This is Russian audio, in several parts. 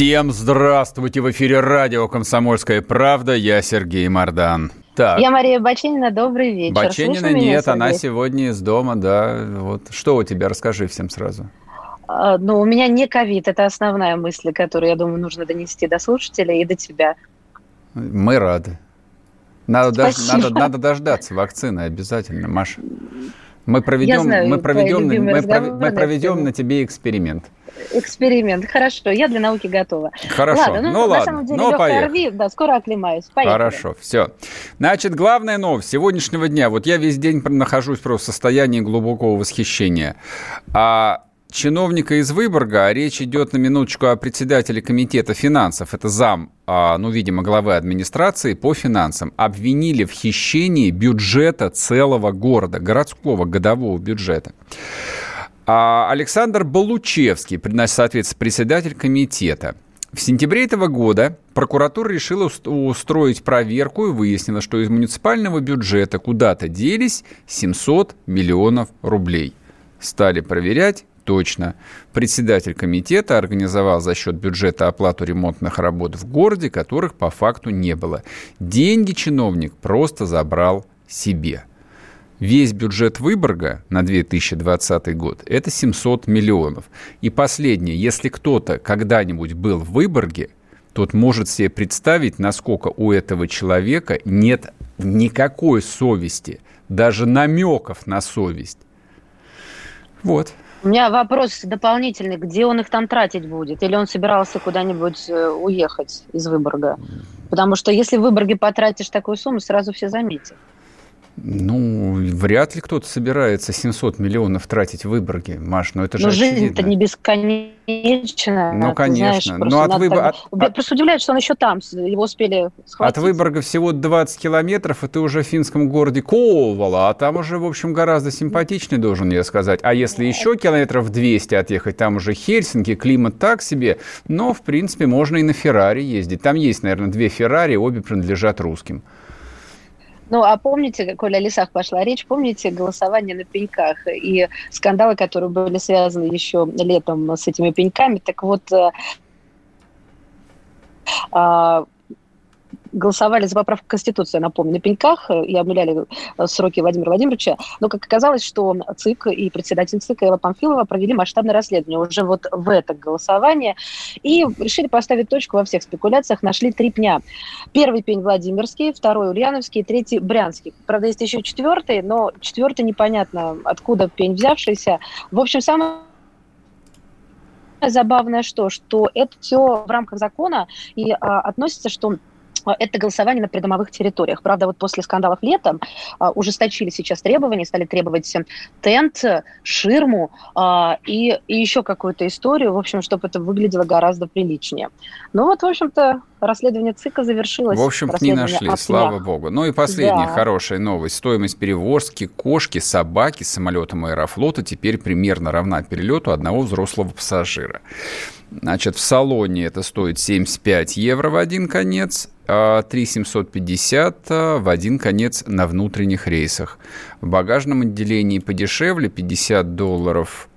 Всем здравствуйте! В эфире радио «Комсомольская правда». Я Сергей Мордан. Так. Я Мария Баченина, добрый вечер. Баченина Слышно нет, меня, она сегодня из дома, да. Вот. Что у тебя? Расскажи всем сразу. А, ну, у меня не ковид, это основная мысль, которую, я думаю, нужно донести до слушателей и до тебя. Мы рады. Надо, дож, надо, надо дождаться вакцины обязательно, Маша. Мы проведем, знаю, мы проведем, мы, пров, мы проведем на тебе эксперимент. Эксперимент, хорошо, я для науки готова. Хорошо, ладно, ну, ну ладно, на самом деле, ну поехали. ОРВИ, да, скоро оклемаюсь, поехали. Хорошо, все. Значит, главная новость сегодняшнего дня, вот я весь день нахожусь просто в состоянии глубокого восхищения. А чиновника из Выборга, а речь идет на минуточку о председателе комитета финансов, это зам, а, ну, видимо, главы администрации по финансам, обвинили в хищении бюджета целого города, городского годового бюджета. А Александр Балучевский, соответственно, председатель комитета, в сентябре этого года прокуратура решила устроить проверку и выяснила, что из муниципального бюджета куда-то делись 700 миллионов рублей. Стали проверять, точно. Председатель комитета организовал за счет бюджета оплату ремонтных работ в городе, которых по факту не было. Деньги чиновник просто забрал себе. Весь бюджет Выборга на 2020 год – это 700 миллионов. И последнее, если кто-то когда-нибудь был в Выборге, тот может себе представить, насколько у этого человека нет никакой совести, даже намеков на совесть. Вот. У меня вопрос дополнительный. Где он их там тратить будет? Или он собирался куда-нибудь э, уехать из Выборга? Потому что если в Выборге потратишь такую сумму, сразу все заметят. Ну, вряд ли кто-то собирается 700 миллионов тратить в Выборге, Маш, но это же Но жизнь-то не бесконечна. Ну, конечно. Знаешь, но от Выборга... От... Просто удивляет, что он еще там, его успели схватить. От Выборга всего 20 километров, и ты уже в финском городе Ковала, а там уже, в общем, гораздо симпатичнее, должен я сказать. А если еще километров 200 отъехать, там уже Хельсинки, климат так себе, но, в принципе, можно и на Феррари ездить. Там есть, наверное, две Феррари, обе принадлежат русским. Ну, а помните, коли о лесах пошла речь, помните голосование на пеньках и скандалы, которые были связаны еще летом с этими пеньками? Так вот, э, а, голосовали за поправку Конституции, напомню, на пеньках и обнуляли э, сроки Владимира Владимировича. Но, как оказалось, что ЦИК и председатель ЦИК Элла Памфилова провели масштабное расследование уже вот в это голосование и решили поставить точку во всех спекуляциях. Нашли три пня. Первый пень Владимирский, второй Ульяновский, третий Брянский. Правда, есть еще четвертый, но четвертый непонятно, откуда пень взявшийся. В общем, самое забавное что, что это все в рамках закона и а, относится, что это голосование на придомовых территориях. Правда, вот после скандалов летом а, ужесточили сейчас требования, стали требовать тент, ширму а, и, и еще какую-то историю, в общем, чтобы это выглядело гораздо приличнее. Ну вот, в общем-то, расследование ЦИКа завершилось. В общем, не нашли, слава богу. Ну и последняя да. хорошая новость. Стоимость перевозки кошки, собаки самолетом Аэрофлота теперь примерно равна перелету одного взрослого пассажира. Значит, в салоне это стоит 75 евро в один конец, а 3 750 а, в один конец на внутренних рейсах. В багажном отделении подешевле 50 долларов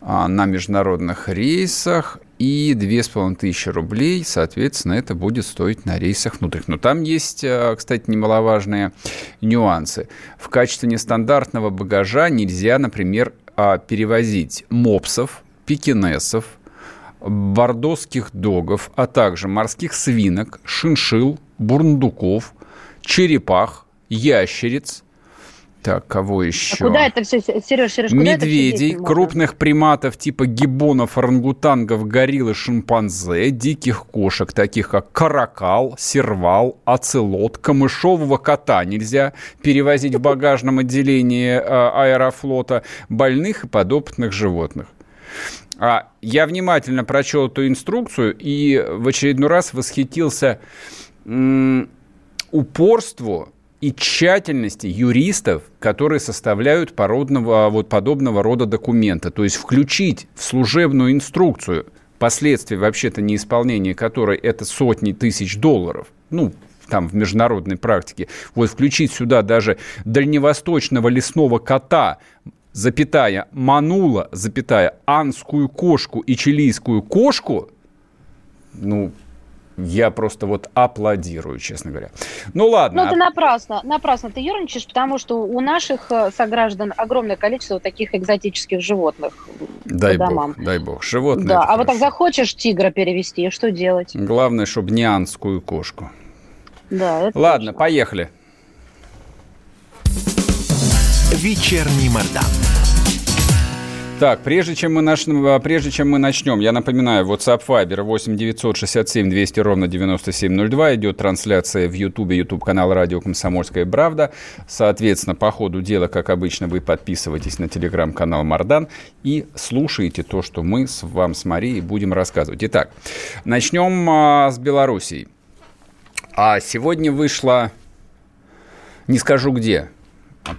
а, на международных рейсах и 2500 рублей, соответственно, это будет стоить на рейсах внутренних. Но там есть, а, кстати, немаловажные нюансы. В качестве нестандартного багажа нельзя, например, перевозить мопсов, пекинесов, бордоских догов, а также морских свинок, шиншил, бурундуков, черепах, ящериц, так, кого еще? А куда это все, Сереж, Сереж, куда Медведей, это все крупных приматов типа гибонов, орангутангов, гориллы, шимпанзе, диких кошек, таких как каракал, сервал, оцелот, камышового кота нельзя перевозить в багажном отделении э, аэрофлота, больных и подопытных животных. А я внимательно прочел эту инструкцию и в очередной раз восхитился упорству и тщательности юристов, которые составляют породного, вот подобного рода документы. То есть включить в служебную инструкцию последствия вообще-то неисполнения которой это сотни тысяч долларов, ну, там в международной практике, вот включить сюда даже дальневосточного лесного кота, запятая, манула, запятая, анскую кошку и чилийскую кошку, ну, я просто вот аплодирую, честно говоря. Ну ладно. Ну ты напрасно, напрасно ты ерничаешь, потому что у наших э, сограждан огромное количество таких экзотических животных дай по домам. Бог, дай бог. Животные. Да, а хорошо. вот так захочешь тигра перевести, что делать? Главное, чтобы не анскую кошку. Да, это Ладно, точно. поехали. Вечерний Мордан. Так, прежде чем, мы нач... А, прежде чем мы начнем, я напоминаю, WhatsApp Viber 8 967 200 ровно 9702. Идет трансляция в YouTube, YouTube канал Радио Комсомольская Правда. Соответственно, по ходу дела, как обычно, вы подписывайтесь на телеграм-канал Мардан и слушаете то, что мы с вам с Марией будем рассказывать. Итак, начнем а, с Белоруссии. А сегодня вышла, не скажу где,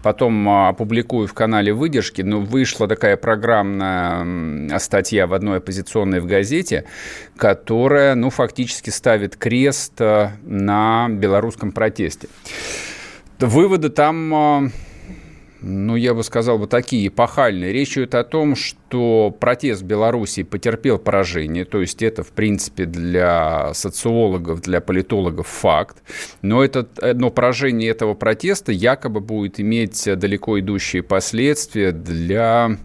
Потом а, опубликую в канале выдержки, но вышла такая программная статья в одной оппозиционной в газете, которая, ну, фактически ставит крест а, на белорусском протесте. Выводы там а, ну, я бы сказал, вот такие эпохальные. Речь идет о том, что протест в Беларуси потерпел поражение, то есть это, в принципе, для социологов, для политологов факт, но, это, но поражение этого протеста якобы будет иметь далеко идущие последствия для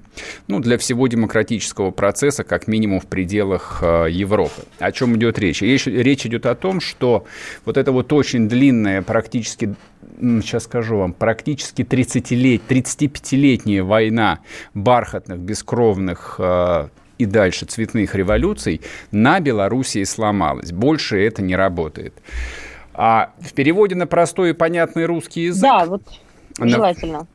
ну, для всего демократического процесса, как минимум в пределах э, Европы. О чем идет речь? речь? Идет о том, что вот это вот очень длинная, практически, сейчас скажу вам, практически 30-лет, 35-летняя война бархатных, бескровных э, и дальше цветных революций на Белоруссии сломалась. Больше это не работает. А в переводе на простой и понятный русский язык... Да, вот желательно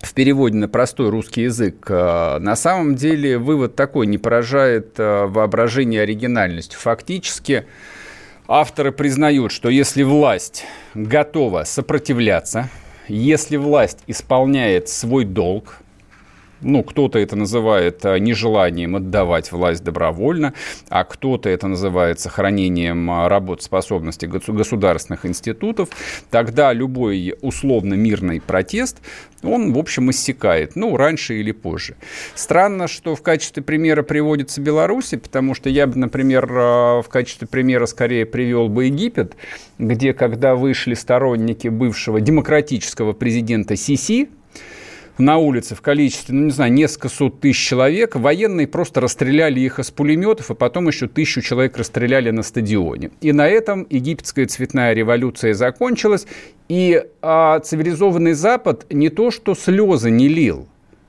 в переводе на простой русский язык, э, на самом деле вывод такой, не поражает э, воображение оригинальностью. Фактически авторы признают, что если власть готова сопротивляться, если власть исполняет свой долг, ну, кто-то это называет а, нежеланием отдавать власть добровольно, а кто-то это называет сохранением а, работоспособности государственных институтов, тогда любой условно-мирный протест, он, в общем, иссякает, ну, раньше или позже. Странно, что в качестве примера приводится Беларусь, потому что я бы, например, а, в качестве примера скорее привел бы Египет, где, когда вышли сторонники бывшего демократического президента Сиси, на улице в количестве, ну, не знаю, несколько сот тысяч человек, военные просто расстреляли их из пулеметов, и потом еще тысячу человек расстреляли на стадионе. И на этом египетская цветная революция закончилась, и а, цивилизованный Запад не то что слезы не лил,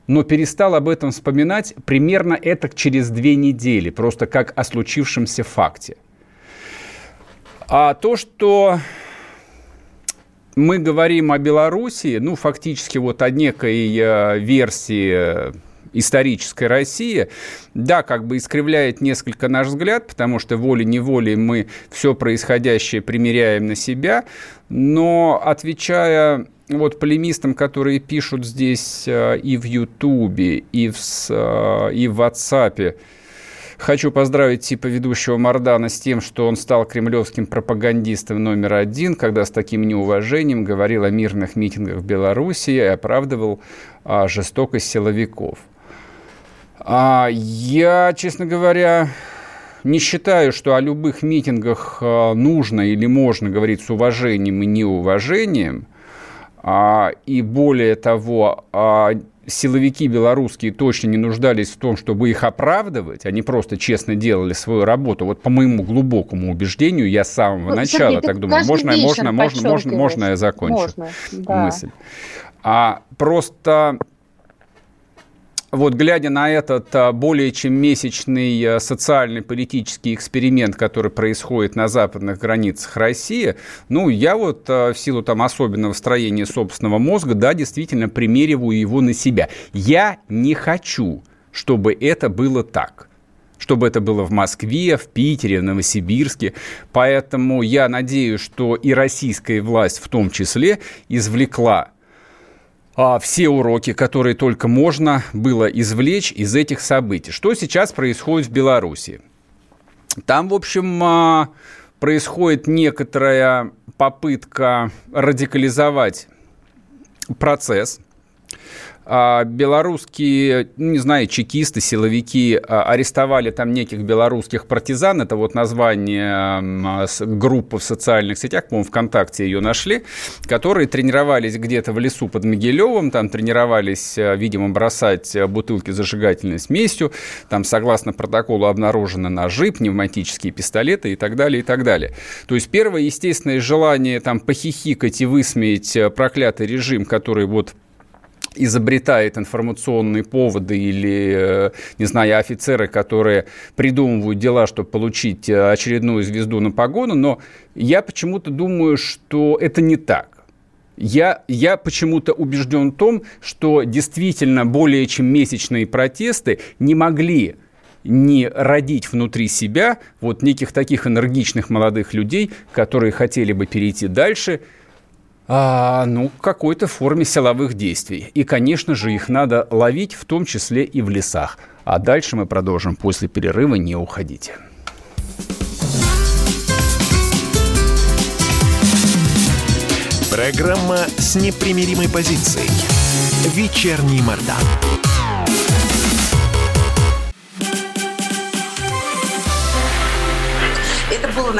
но перестал об этом вспоминать примерно это через две недели, просто как о случившемся факте. А то, что мы говорим о Белоруссии, ну, фактически вот о некой э, версии исторической России, да, как бы искривляет несколько наш взгляд, потому что волей-неволей мы все происходящее примеряем на себя, но отвечая вот полемистам, которые пишут здесь э, и в Ютубе, и в, э, и в WhatsApp, Хочу поздравить типа ведущего Мардана с тем, что он стал кремлевским пропагандистом номер один, когда с таким неуважением говорил о мирных митингах в Белоруссии и оправдывал а, жестокость силовиков. А, я, честно говоря, не считаю, что о любых митингах а, нужно или можно говорить с уважением и неуважением. А, и более того, а, силовики белорусские точно не нуждались в том, чтобы их оправдывать, они просто честно делали свою работу. Вот по моему глубокому убеждению, я с самого ну, начала Сергей, так думаю, можно, можно, можно, можно, можно я закончу можно, да. мысль. А просто вот глядя на этот а, более чем месячный а, социальный политический эксперимент, который происходит на западных границах России, ну, я вот а, в силу там особенного строения собственного мозга, да, действительно примериваю его на себя. Я не хочу, чтобы это было так. чтобы это было в Москве, в Питере, в Новосибирске. Поэтому я надеюсь, что и российская власть в том числе извлекла а, все уроки, которые только можно было извлечь из этих событий. Что сейчас происходит в Беларуси? Там, в общем, а, происходит некоторая попытка радикализовать процесс – белорусские, ну, не знаю, чекисты, силовики а, арестовали там неких белорусских партизан. Это вот название группы в социальных сетях, по-моему, ВКонтакте ее нашли, которые тренировались где-то в лесу под Могилевым, там тренировались, а, видимо, бросать бутылки зажигательной смесью, там, согласно протоколу, обнаружены ножи, пневматические пистолеты и так далее, и так далее. То есть первое естественное желание там похихикать и высмеять проклятый режим, который вот изобретает информационные поводы или, э, не знаю, офицеры, которые придумывают дела, чтобы получить э, очередную звезду на погону, но я почему-то думаю, что это не так. Я, я почему-то убежден в том, что действительно более чем месячные протесты не могли не родить внутри себя вот неких таких энергичных молодых людей, которые хотели бы перейти дальше – а, ну, какой-то форме силовых действий. И, конечно же, их надо ловить, в том числе и в лесах. А дальше мы продолжим после перерыва, не уходите. Программа с непримиримой позицией. Вечерний Мордан.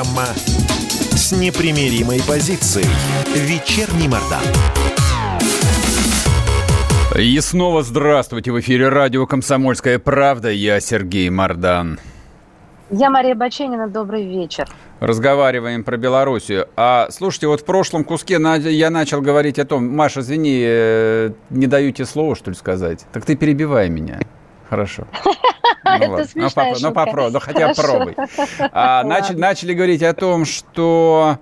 Программа с непримиримой позицией. Вечерний Мордан. И снова здравствуйте. В эфире радио «Комсомольская правда». Я Сергей Мордан. Я Мария Баченина. Добрый вечер. Разговариваем про Белоруссию. А слушайте, вот в прошлом куске я начал говорить о том, Маша, извини, э, не даю тебе слово, что ли, сказать. Так ты перебивай меня. Хорошо. Ну, Это. Ну, попро- ну, попробуй, ну хотя пробуй. А, начали, начали говорить о том, что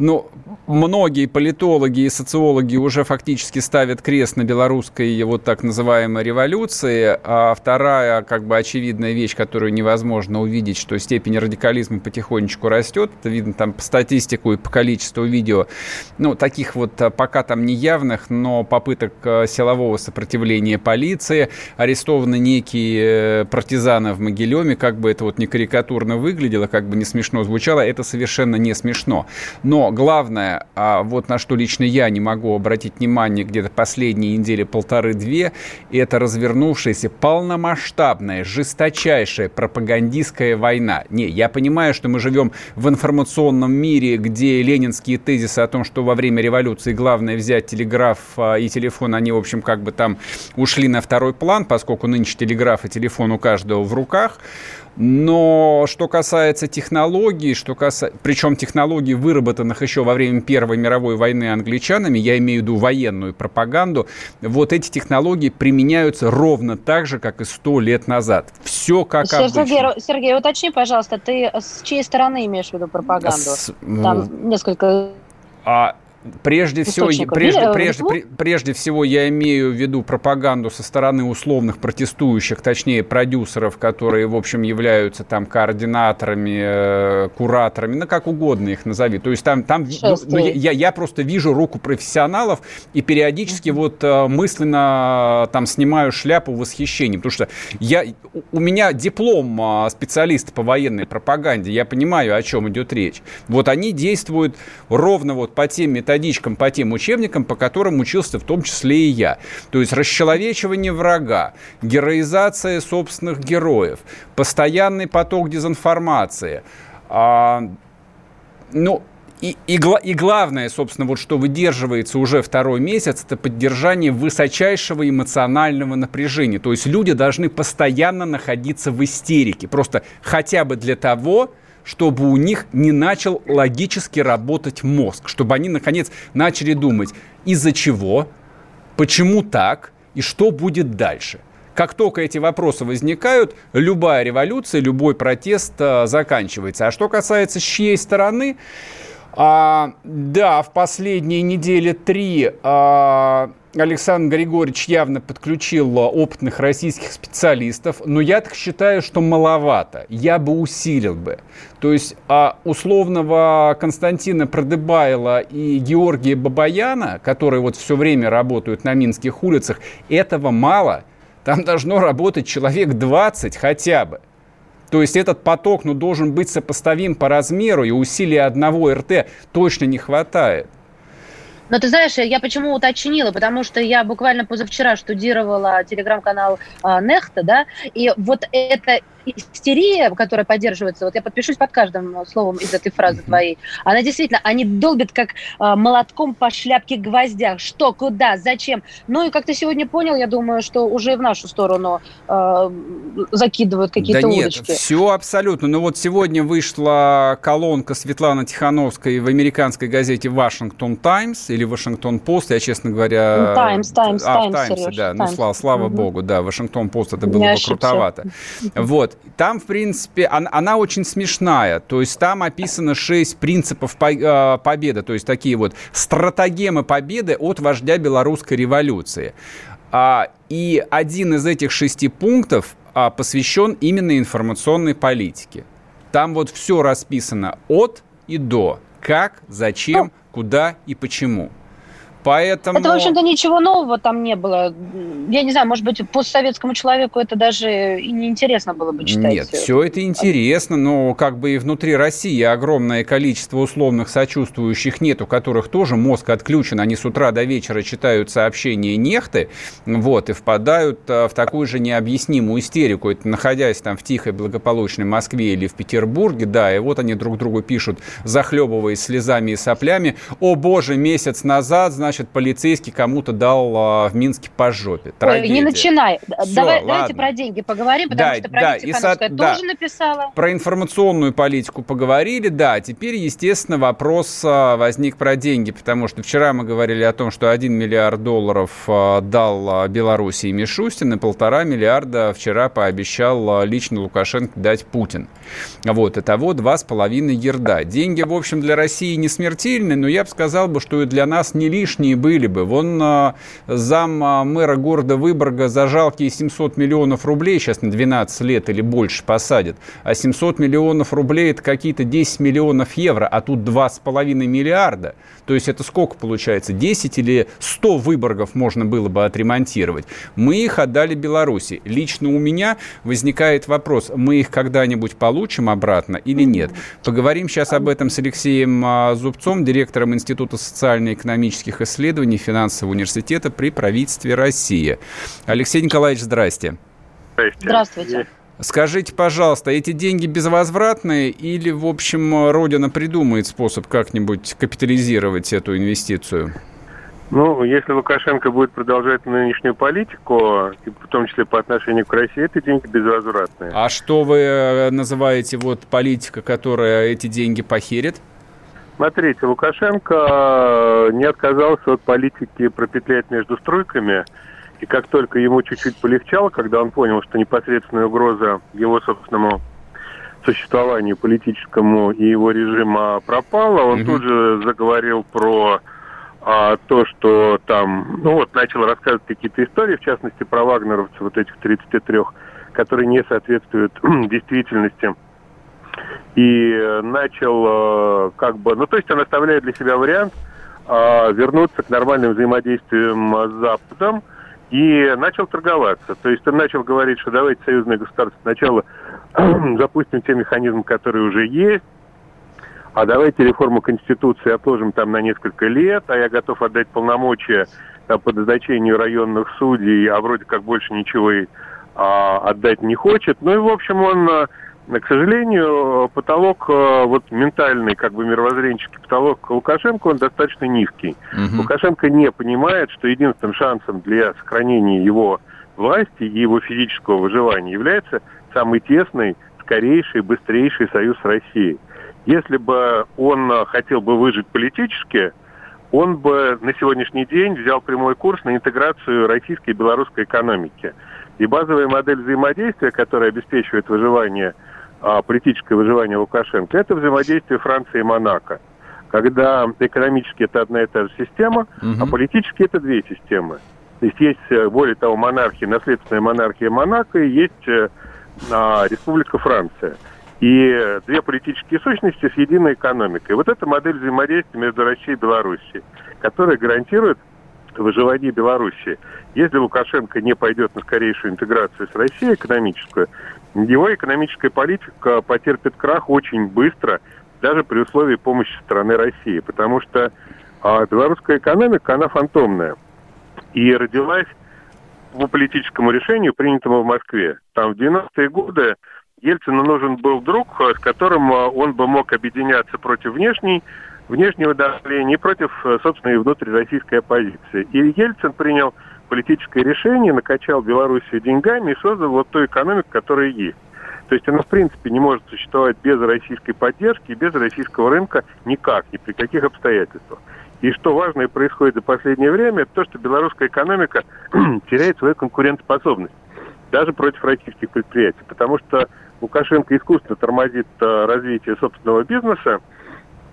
ну, многие политологи и социологи уже фактически ставят крест на белорусской вот так называемой революции. А вторая, как бы, очевидная вещь, которую невозможно увидеть, что степень радикализма потихонечку растет. Это видно там по статистику и по количеству видео. Ну, таких вот а, пока там неявных, но попыток а, силового сопротивления полиции. Арестованы некие э, партизаны в Могилеме. Как бы это вот не карикатурно выглядело, как бы не смешно звучало, это совершенно не смешно. Но главное, а вот на что лично я не могу обратить внимание где-то последние недели полторы-две, это развернувшаяся полномасштабная, жесточайшая пропагандистская война. Не, я понимаю, что мы живем в информационном мире, где ленинские тезисы о том, что во время революции главное взять телеграф а, и телефон, они, в общем, как бы там ушли на второй план, поскольку нынче телеграф и телефон у каждого в руках. Но что касается технологий, что касается, причем технологий, выработанных еще во время Первой мировой войны англичанами, я имею в виду военную пропаганду, вот эти технологии применяются ровно так же, как и сто лет назад. Все как Сергей, обычно. Сергей, уточни, пожалуйста, ты с чьей стороны имеешь в виду пропаганду? С, Там ну, несколько... А Прежде всего, прежде, прежде, прежде всего, я имею в виду пропаганду со стороны условных протестующих, точнее, продюсеров, которые, в общем, являются там координаторами, э, кураторами, ну, как угодно их назови. То есть там, там ну, ну я, я просто вижу руку профессионалов и периодически вот э, мысленно там снимаю шляпу восхищения, потому что я, у меня диплом э, специалиста по военной пропаганде, я понимаю, о чем идет речь. Вот они действуют ровно вот по тем методам, методичкам, по тем учебникам, по которым учился в том числе и я. То есть расчеловечивание врага, героизация собственных героев, постоянный поток дезинформации. А, ну, и, и, и главное, собственно, вот что выдерживается уже второй месяц, это поддержание высочайшего эмоционального напряжения. То есть люди должны постоянно находиться в истерике. Просто хотя бы для того, чтобы у них не начал логически работать мозг, чтобы они, наконец, начали думать, из-за чего, почему так и что будет дальше. Как только эти вопросы возникают, любая революция, любой протест а, заканчивается. А что касается чьей стороны, а, да, в последние недели три а, Александр Григорьевич явно подключил опытных российских специалистов, но я так считаю, что маловато. Я бы усилил бы. То есть а, условного Константина Продыбайла и Георгия Бабаяна, которые вот все время работают на минских улицах, этого мало. Там должно работать человек 20 хотя бы. То есть этот поток ну, должен быть сопоставим по размеру, и усилия одного РТ точно не хватает. Но ты знаешь, я почему уточнила, потому что я буквально позавчера штудировала телеграм-канал э, Нехта, да, и вот это истерия, которая поддерживается, вот я подпишусь под каждым словом из этой фразы твоей, она действительно, они долбят как э, молотком по шляпке гвоздях. Что, куда, зачем? Ну и как ты сегодня понял, я думаю, что уже в нашу сторону э, закидывают какие-то да нет, удочки. все абсолютно. Ну вот сегодня вышла колонка Светланы Тихановской в американской газете «Вашингтон Таймс» или «Вашингтон Пост», я, честно говоря... «Таймс», «Таймс», а, «Таймс», Таймсе, да. Ну, слава, слава угу. богу, да, «Вашингтон Пост» это было бы крутовато. Вот. Там, в принципе, она, она очень смешная. То есть там описано шесть принципов по, э, победы, то есть такие вот стратегемы победы от вождя белорусской революции. А, и один из этих шести пунктов а, посвящен именно информационной политике. Там вот все расписано от и до. Как, зачем, ну, куда и почему. Поэтому... Это, в общем-то, ничего нового там не было. Я не знаю, может быть, постсоветскому человеку это даже и не интересно было бы читать. Нет, все это интересно, но как бы и внутри России огромное количество условных сочувствующих нет, у которых тоже мозг отключен. Они с утра до вечера читают сообщения нехты, вот, и впадают а, в такую же необъяснимую истерику. Это находясь там в тихой благополучной Москве или в Петербурге, да, и вот они друг другу пишут, захлебываясь слезами и соплями, о боже, месяц назад, значит, значит, полицейский кому-то дал а, в Минске по жопе. Трагедия. Ой, не начинай. Все, Давай, давайте про деньги поговорим, потому да, что про да, Тихановская со... тоже да. написала. Про информационную политику поговорили, да. Теперь, естественно, вопрос а, возник про деньги, потому что вчера мы говорили о том, что 1 миллиард долларов а, дал Белоруссии Мишустин, и полтора миллиарда вчера пообещал а, лично Лукашенко дать Путин. Вот, итого 2,5 ерда. Деньги, в общем, для России не смертельны, но я бы сказал, бы, что и для нас не лишние лишние были бы. Вон а, зам а, мэра города Выборга за жалкие 700 миллионов рублей сейчас на 12 лет или больше посадят. А 700 миллионов рублей это какие-то 10 миллионов евро, а тут 2,5 миллиарда. То есть это сколько получается? 10 или 100 Выборгов можно было бы отремонтировать. Мы их отдали Беларуси. Лично у меня возникает вопрос, мы их когда-нибудь получим обратно или нет? Поговорим сейчас об этом с Алексеем а, Зубцом, директором Института социально-экономических исследований финансового университета при правительстве России. Алексей Николаевич, здрасте. Здравствуйте. Скажите, пожалуйста, эти деньги безвозвратные или, в общем, Родина придумает способ как-нибудь капитализировать эту инвестицию? Ну, если Лукашенко будет продолжать нынешнюю политику, в том числе по отношению к России, эти деньги безвозвратные. А что вы э, называете вот политика, которая эти деньги похерит? Смотрите, Лукашенко э, не отказался от политики пропетлять между стройками, и как только ему чуть-чуть полегчало, когда он понял, что непосредственная угроза его собственному существованию политическому и его режима пропала, он mm-hmm. тут же заговорил про а, то, что там, ну вот, начал рассказывать какие-то истории, в частности, про вагнеровцев, вот этих 33, которые не соответствуют действительности и начал э, как бы, ну то есть он оставляет для себя вариант э, вернуться к нормальным взаимодействиям с Западом и начал торговаться. То есть он начал говорить, что давайте союзное государство сначала запустим те механизмы, которые уже есть, а давайте реформу Конституции отложим там на несколько лет, а я готов отдать полномочия там, по назначению районных судей, а вроде как больше ничего и а, отдать не хочет. Ну и, в общем, он к сожалению, потолок, э, вот ментальный, как бы мировоззренческий потолок Лукашенко, он достаточно низкий. Угу. Лукашенко не понимает, что единственным шансом для сохранения его власти и его физического выживания является самый тесный, скорейший, быстрейший союз с Россией. Если бы он э, хотел бы выжить политически, он бы на сегодняшний день взял прямой курс на интеграцию российской и белорусской экономики. И базовая модель взаимодействия, которая обеспечивает выживание – а, политическое выживание Лукашенко, это взаимодействие Франции и Монако. Когда экономически это одна и та же система, угу. а политически это две системы. То есть есть, э, более того, монархия, наследственная монархия Монако и есть э, а, Республика Франция. И две политические сущности с единой экономикой. Вот это модель взаимодействия между Россией и Белоруссией, которая гарантирует выживание Белоруссии. Если Лукашенко не пойдет на скорейшую интеграцию с Россией экономическую, его экономическая политика потерпит крах очень быстро, даже при условии помощи стороны России, потому что а, белорусская экономика, она фантомная. И родилась по политическому решению, принятому в Москве. Там в 90-е годы Ельцину нужен был друг, с которым а, он бы мог объединяться против внешней, внешнего давления и против а, собственной внутрироссийской оппозиции. И Ельцин принял политическое решение, накачал Белоруссию деньгами и создал вот ту экономику, которая есть. То есть она, в принципе, не может существовать без российской поддержки, без российского рынка никак, ни при каких обстоятельствах. И что важное происходит за последнее время, это то, что белорусская экономика теряет свою конкурентоспособность, даже против российских предприятий. Потому что Лукашенко искусственно тормозит э, развитие собственного бизнеса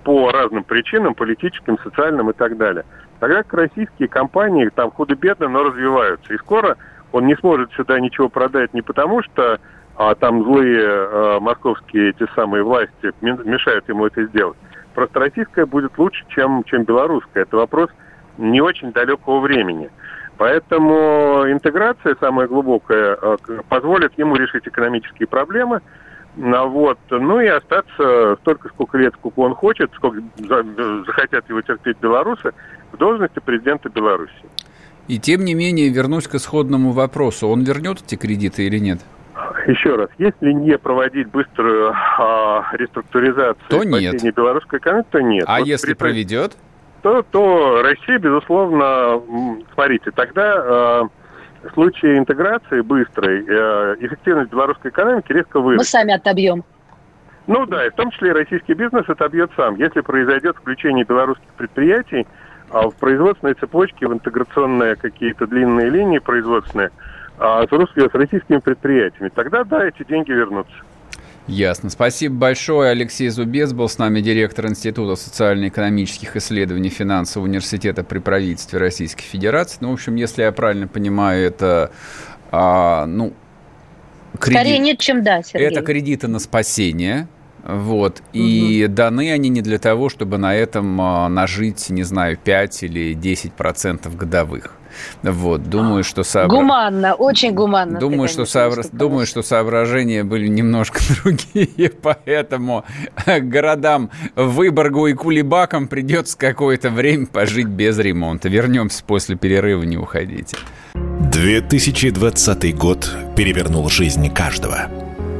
по разным причинам, политическим, социальным и так далее. Тогда как российские компании там худо-бедно, но развиваются. И скоро он не сможет сюда ничего продать не потому, что а, там злые а, московские эти самые власти мешают ему это сделать. Просто российская будет лучше, чем, чем белорусская. Это вопрос не очень далекого времени. Поэтому интеграция, самая глубокая, а, позволит ему решить экономические проблемы, ну, вот. ну и остаться столько, сколько лет, сколько он хочет, сколько захотят его терпеть белорусы, в должности президента Беларуси. И тем не менее, вернусь к исходному вопросу. Он вернет эти кредиты или нет? Еще раз, если не проводить быструю а, реструктуризацию то нет. белорусской экономики, то нет. А вот если при... проведет? То, то Россия, безусловно, смотрите, тогда а, в случае интеграции быстрой а, эффективность белорусской экономики резко вырастет. Мы сами отобьем. Ну да, и в том числе и российский бизнес отобьет сам. Если произойдет включение белорусских предприятий а в производственной цепочке, в интеграционные какие-то длинные линии производственные а с, русскими, с российскими предприятиями. Тогда, да, эти деньги вернутся. Ясно. Спасибо большое. Алексей Зубец был с нами, директор Института социально-экономических исследований финансового университета при правительстве Российской Федерации. Ну, в общем, если я правильно понимаю, это, а, ну, кредит... Скорее нет, чем да, Сергей. Это кредиты на спасение, вот. И угу. даны они не для того, чтобы на этом а, нажить, не знаю, 5 или 10 процентов годовых. Вот, думаю, что сообра... Гуманно, очень гуманно. Думаю, что, сообра... думаю, что соображения были немножко другие, поэтому городам Выборгу и Кулебакам придется какое-то время пожить без ремонта. Вернемся после перерыва, не уходите. 2020 год перевернул жизнь каждого.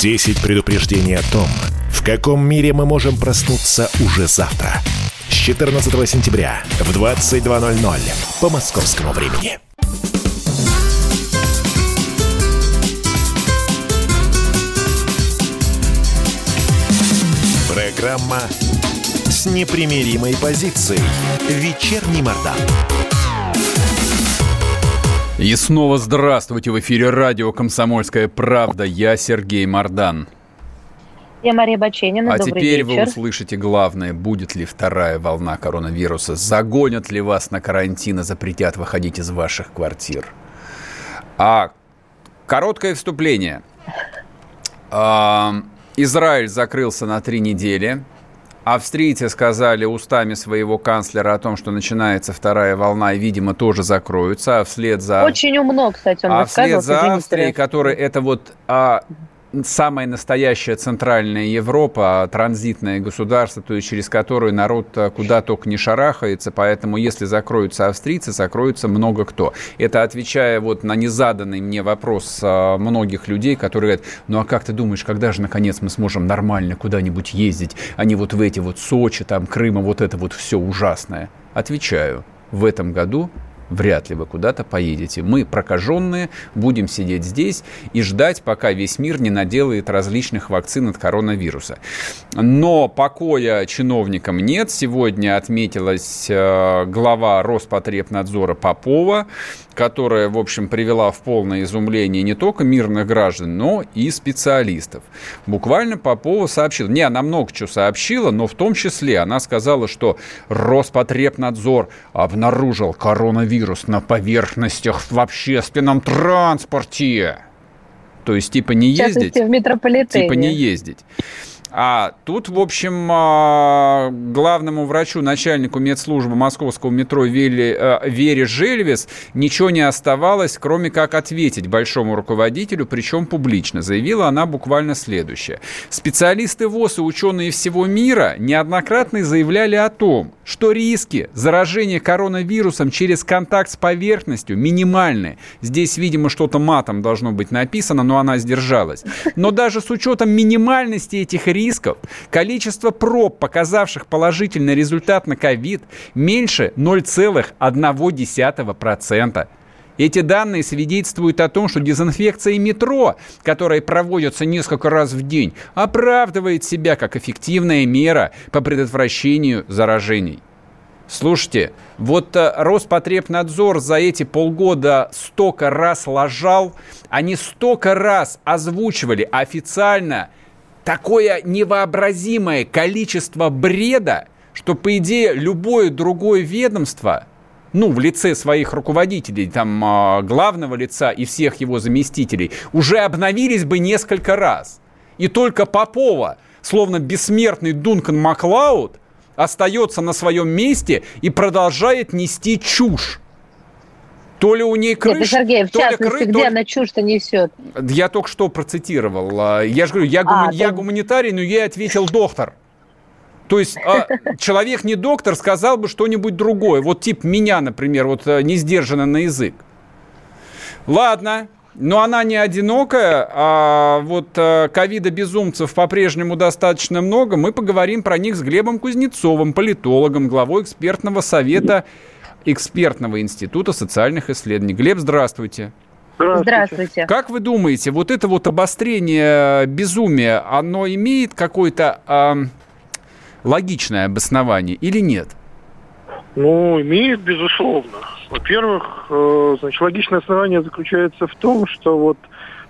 10 предупреждений о том, в каком мире мы можем проснуться уже завтра. С 14 сентября в 22.00 по московскому времени. Программа с непримиримой позицией. Вечерний Мордан. И снова здравствуйте! В эфире радио «Комсомольская правда». Я Сергей Мордан. Я Мария Баченина. А Добрый теперь вечер. вы услышите главное. Будет ли вторая волна коронавируса? Загонят ли вас на карантин и запретят выходить из ваших квартир? А короткое вступление. А, Израиль закрылся на три недели. Австрийцы сказали устами своего канцлера о том, что начинается вторая волна, и, видимо, тоже закроются. А вслед за... Очень умно, кстати, он А вслед за Австрией, которая это вот а, самая настоящая центральная Европа, транзитное государство, то есть через которое народ куда только не шарахается, поэтому если закроются австрийцы, закроются много кто. Это отвечая вот на незаданный мне вопрос а, многих людей, которые говорят, ну а как ты думаешь, когда же наконец мы сможем нормально куда-нибудь ездить, а не вот в эти вот Сочи, там, Крыма, вот это вот все ужасное? Отвечаю, в этом году вряд ли вы куда-то поедете. Мы, прокаженные, будем сидеть здесь и ждать, пока весь мир не наделает различных вакцин от коронавируса. Но покоя чиновникам нет. Сегодня отметилась э, глава Роспотребнадзора Попова, которая, в общем, привела в полное изумление не только мирных граждан, но и специалистов. Буквально Попова сообщила, не, она много чего сообщила, но в том числе она сказала, что Роспотребнадзор обнаружил коронавирус на поверхностях в общественном транспорте. То есть, типа, не ездить. в метрополитене. Типа, не ездить. А тут, в общем, а, главному врачу, начальнику медслужбы московского метро Вере, э, Вере Жельвис ничего не оставалось, кроме как ответить большому руководителю, причем публично. Заявила она буквально следующее. Специалисты ВОЗ и ученые всего мира неоднократно заявляли о том, что риски заражения коронавирусом через контакт с поверхностью минимальны. Здесь, видимо, что-то матом должно быть написано, но она сдержалась. Но даже с учетом минимальности этих рисков, рисков, количество проб, показавших положительный результат на ковид, меньше 0,1%. Эти данные свидетельствуют о том, что дезинфекция метро, которая проводится несколько раз в день, оправдывает себя как эффективная мера по предотвращению заражений. Слушайте, вот э, Роспотребнадзор за эти полгода столько раз лажал, они столько раз озвучивали официально такое невообразимое количество бреда, что, по идее, любое другое ведомство, ну, в лице своих руководителей, там, а, главного лица и всех его заместителей, уже обновились бы несколько раз. И только Попова, словно бессмертный Дункан Маклауд, остается на своем месте и продолжает нести чушь. То ли у ней крыша... Нет, Сергей, в частности, кры... где то... она чушь-то несет? Я только что процитировал. А, я же говорю, я, гума... а, я ты... гуманитарий, но ей ответил доктор. То есть а, человек не доктор сказал бы что-нибудь другое. Вот тип меня, например, вот э, не сдержанно на язык. Ладно, но она не одинокая, а вот э, ковида-безумцев по-прежнему достаточно много. Мы поговорим про них с Глебом Кузнецовым, политологом, главой экспертного совета экспертного института социальных исследований. Глеб, здравствуйте. Здравствуйте. Здравствуйте. Как вы думаете, вот это вот обострение безумия, оно имеет какое-то э, логичное обоснование или нет? Ну, имеет, безусловно. Во-первых, э, значит, логичное основание заключается в том, что вот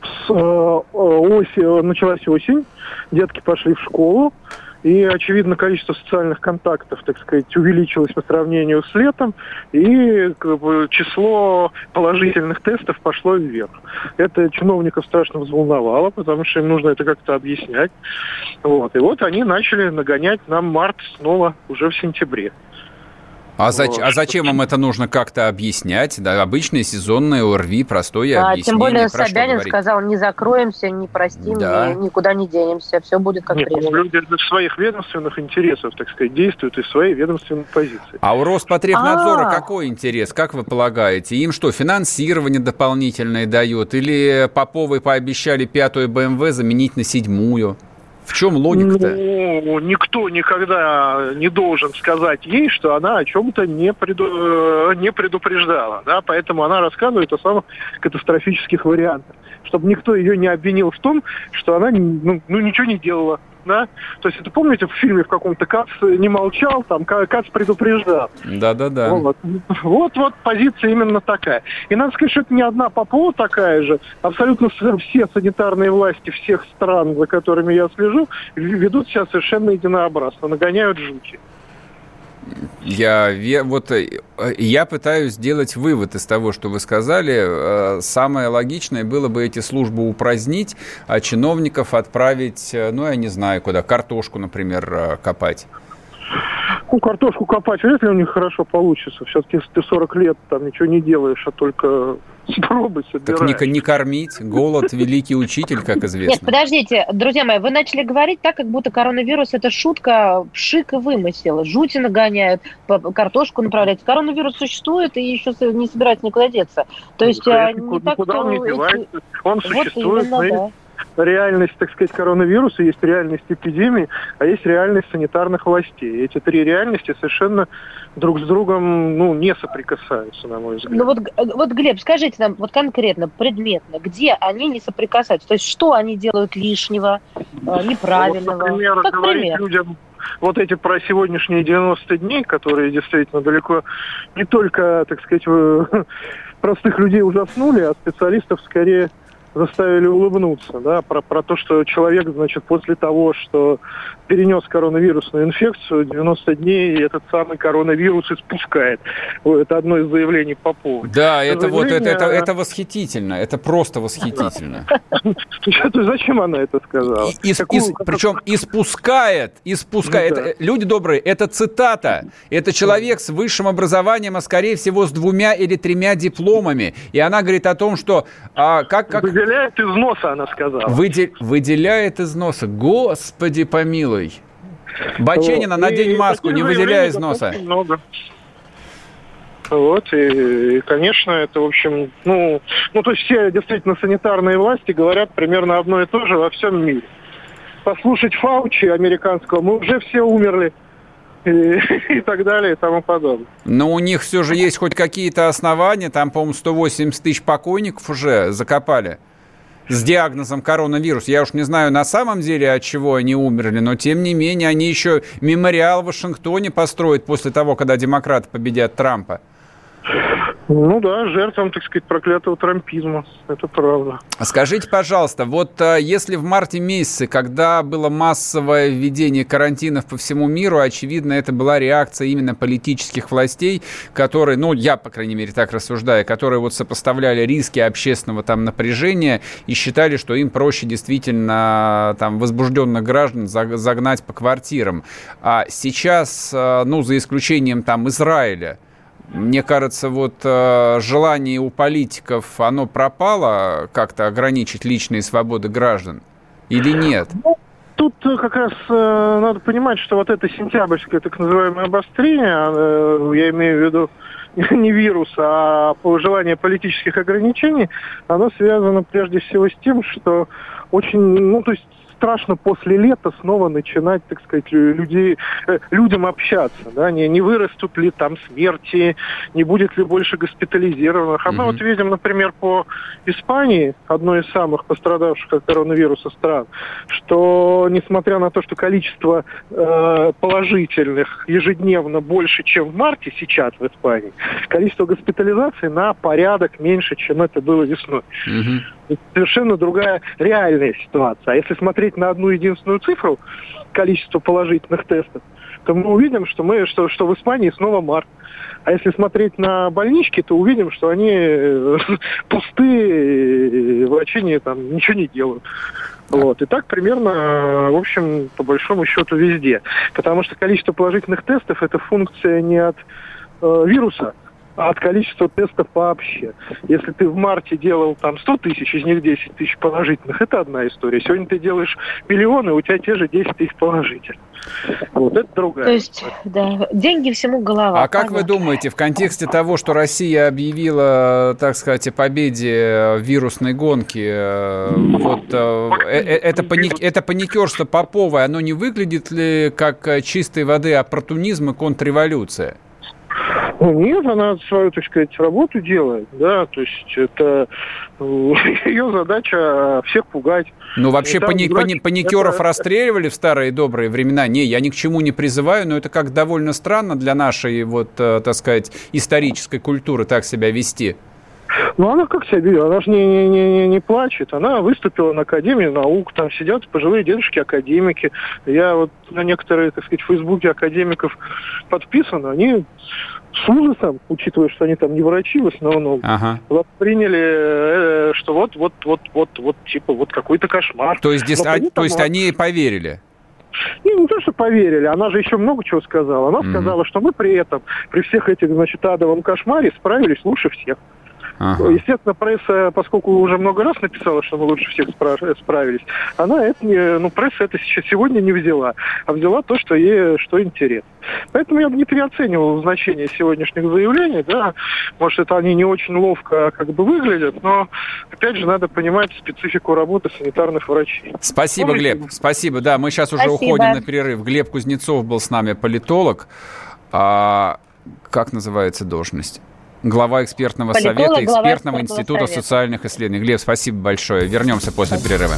с э, оси, началась осень, детки пошли в школу, и, очевидно, количество социальных контактов, так сказать, увеличилось по сравнению с летом, и как бы, число положительных тестов пошло вверх. Это чиновников страшно взволновало, потому что им нужно это как-то объяснять. Вот. И вот они начали нагонять нам март снова уже в сентябре. А, зач, а зачем вам это нужно как-то объяснять? Да, обычное сезонное ОРВИ, простое а, объяснение. Тем более Собянин сказал, не закроемся, не простим, да. ни, никуда не денемся, все будет как Нет, прежде. Люди в своих ведомственных интересах, так сказать, действуют из своей ведомственной позиции. А у Роспотребнадзора А-а-а. какой интерес, как вы полагаете? Им что, финансирование дополнительное дает? Или Поповой пообещали пятую БМВ заменить на седьмую? В чем логика-то? Ну, никто никогда не должен сказать ей, что она о чем-то не, преду... не предупреждала. Да? Поэтому она рассказывает о самых катастрофических вариантах. Чтобы никто ее не обвинил в том, что она ну, ну, ничего не делала да? То есть это помните в фильме в каком-то Кац не молчал, там Кац предупреждал. Да-да-да. Вот. вот, вот позиция именно такая. И надо сказать, что это не одна Попова такая же. Абсолютно все санитарные власти всех стран, за которыми я слежу, ведут себя совершенно единообразно, нагоняют жути. Я, вот, э, я пытаюсь сделать вывод из того, что вы сказали. Э, самое логичное было бы эти службы упразднить, а чиновников отправить, э, ну, я не знаю куда, картошку, например, копать. Ну, картошку копать вряд ли у них хорошо получится. Все-таки, ты 40 лет там ничего не делаешь, а только пробы собираешь. Так не, не кормить. Голод – великий учитель, как известно. Нет, подождите, друзья мои, вы начали говорить так, как будто коронавирус – это шутка, пшик и вымысел. Жути нагоняют, картошку направляют. Коронавирус существует и еще не собирается никуда деться. То есть ну, а, не так, что... Он не девается. Он вот существует, именно, да реальность, так сказать, коронавируса, есть реальность эпидемии, а есть реальность санитарных властей. Эти три реальности совершенно друг с другом ну, не соприкасаются, на мой взгляд. Ну вот, вот, Глеб, скажите нам вот конкретно, предметно, где они не соприкасаются? То есть что они делают лишнего, э, неправильного? Вот, например, как говорить пример? людям вот эти про сегодняшние 90 дней, которые действительно далеко не только, так сказать, простых людей ужаснули, а специалистов скорее заставили улыбнуться, да, про, про то, что человек, значит, после того, что перенес коронавирусную инфекцию, 90 дней этот самый коронавирус испускает. Это одно из заявлений по поводу. Да, это вот, это, это, это восхитительно, это просто восхитительно. Зачем она это сказала? Причем испускает, испускает. Ну люди добрые, это цитата. Это человек с высшим образованием, а скорее всего с двумя или тремя дипломами. И она говорит о том, что а, как, как... Выделяет из носа, она сказала. Выделяет из носа. Господи помилуй. Баченина, надень маску, не выделяя из носа. Много. Вот, и, и, конечно, это, в общем, ну, ну, то есть все действительно санитарные власти говорят примерно одно и то же во всем мире. Послушать Фаучи американского, мы уже все умерли. И, и так далее и тому подобное. Но у них все же есть хоть какие-то основания, там, по-моему, 180 тысяч покойников уже закопали с диагнозом коронавирус. Я уж не знаю на самом деле, от чего они умерли, но тем не менее они еще мемориал в Вашингтоне построят после того, когда демократы победят Трампа. Ну да, жертвам, так сказать, проклятого трампизма. Это правда. Скажите, пожалуйста, вот а, если в марте месяце, когда было массовое введение карантинов по всему миру, очевидно, это была реакция именно политических властей, которые, ну, я, по крайней мере, так рассуждаю, которые вот сопоставляли риски общественного там напряжения и считали, что им проще действительно там возбужденных граждан загнать по квартирам. А сейчас, а, ну, за исключением там Израиля, мне кажется, вот э, желание у политиков, оно пропало как-то ограничить личные свободы граждан или нет? Ну, тут э, как раз э, надо понимать, что вот это сентябрьское так называемое обострение, э, я имею в виду не вирус, а желание политических ограничений, оно связано прежде всего с тем, что очень, ну, то есть страшно после лета снова начинать, так сказать, людей, э, людям общаться, да, не, не вырастут ли там смерти, не будет ли больше госпитализированных. А mm-hmm. мы вот видим, например, по Испании, одной из самых пострадавших от коронавируса стран, что несмотря на то, что количество э, положительных ежедневно больше, чем в марте сейчас в Испании, количество госпитализаций на порядок меньше, чем это было весной. Mm-hmm. Совершенно другая реальная ситуация. А если смотреть на одну единственную цифру, количество положительных тестов, то мы увидим, что, мы, что, что в Испании снова март. А если смотреть на больнички, то увидим, что они э, пустые, врачи не, там, ничего не делают. Вот. И так примерно, в общем, по большому счету везде. Потому что количество положительных тестов – это функция не от э, вируса, от количества тестов вообще. Если ты в марте делал там 100 тысяч, из них 10 тысяч положительных, это одна история. Сегодня ты делаешь миллионы, у тебя те же 10 тысяч положительных. Вот это другая. То есть, да, деньги всему голова. А понятно. как вы думаете, в контексте того, что Россия объявила, так сказать, о победе вирусной гонки, э, вот э, э, это, паник, это паникерство Поповой, оно не выглядит ли как чистой воды оппортунизм и контрреволюция? Ну, нет, она свою, так сказать, работу делает, да, то есть это ее задача всех пугать. Ну, вообще пани- пани- паникеров это... расстреливали в старые добрые времена. Не, я ни к чему не призываю, но это как довольно странно для нашей, вот, э, так сказать, исторической культуры так себя вести. Ну, она как себя ведет? Она же не, не, не, не плачет. Она выступила на Академии наук. Там сидят пожилые дедушки-академики. Я вот на некоторые, так сказать, в Фейсбуке академиков подписан. Они с ужасом, учитывая, что они там не врачи в основном, ага. восприняли, э, что вот, вот, вот, вот, вот, типа, вот какой-то кошмар. То есть, здесь, а, то есть они поверили? Не, не то, что поверили, она же еще много чего сказала. Она mm-hmm. сказала, что мы при этом, при всех этих, значит, адовом кошмаре справились лучше всех. Ага. Естественно, пресса, поскольку уже много раз написала, что мы лучше всех справились, она это не, ну, пресса это сегодня не взяла, а взяла то, что ей что интересно. Поэтому я бы не переоценивал значение сегодняшних заявлений, да, может, это они не очень ловко как бы выглядят, но, опять же, надо понимать специфику работы санитарных врачей. Спасибо, Помните? Глеб, спасибо. Да, мы сейчас уже спасибо. уходим на перерыв. Глеб Кузнецов был с нами, политолог. А, как называется должность? Глава экспертного Политолог, совета экспертного института совета. социальных исследований. Глеб, спасибо большое. Вернемся после спасибо. перерыва.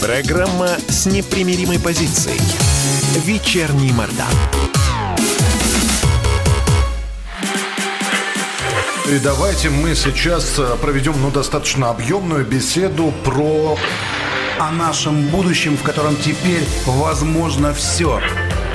Программа с непримиримой позицией. Вечерний Мордан. И давайте мы сейчас э, проведем ну, достаточно объемную беседу про о нашем будущем, в котором теперь возможно все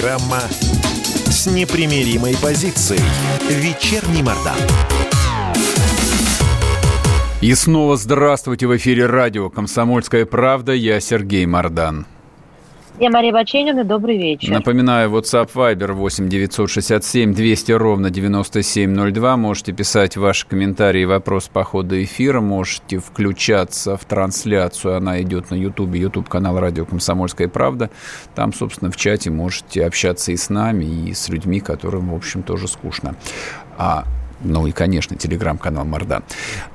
Программа с непримиримой позицией. Вечерний Мордан. И снова здравствуйте в эфире радио «Комсомольская правда». Я Сергей Мордан. Я Мария Баченина, добрый вечер. Напоминаю, WhatsApp Viber 8 967 200 ровно 9702. Можете писать ваши комментарии и вопросы по ходу эфира. Можете включаться в трансляцию. Она идет на YouTube, YouTube канал Радио Комсомольская правда. Там, собственно, в чате можете общаться и с нами, и с людьми, которым, в общем, тоже скучно. А, ну и, конечно, телеграм-канал Мордан.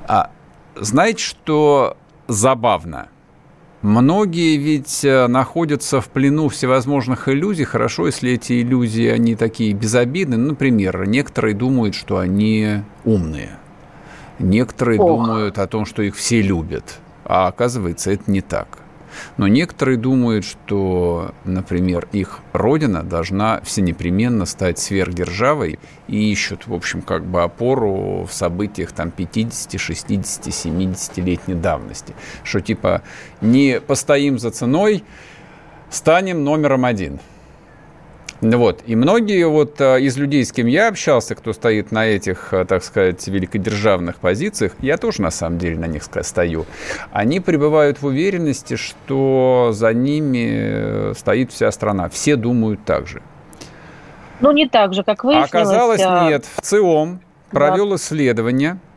А, знаете, что забавно? Многие ведь э, находятся в плену всевозможных иллюзий. Хорошо, если эти иллюзии, они такие безобидные. Ну, например, некоторые думают, что они умные. Некоторые Ох. думают о том, что их все любят. А оказывается, это не так. Но некоторые думают, что, например, их родина должна всенепременно стать сверхдержавой и ищут, в общем, как бы опору в событиях там 50, 60, 70-летней давности. Что типа не постоим за ценой, станем номером один – вот. И многие вот а, из людей, с кем я общался, кто стоит на этих, а, так сказать, великодержавных позициях, я тоже на самом деле на них стою, они пребывают в уверенности, что за ними э, стоит вся страна. Все думают так же. Ну, не так же, как выяснилось. Оказалось, а... нет. В ЦИОМ провел да. исследование –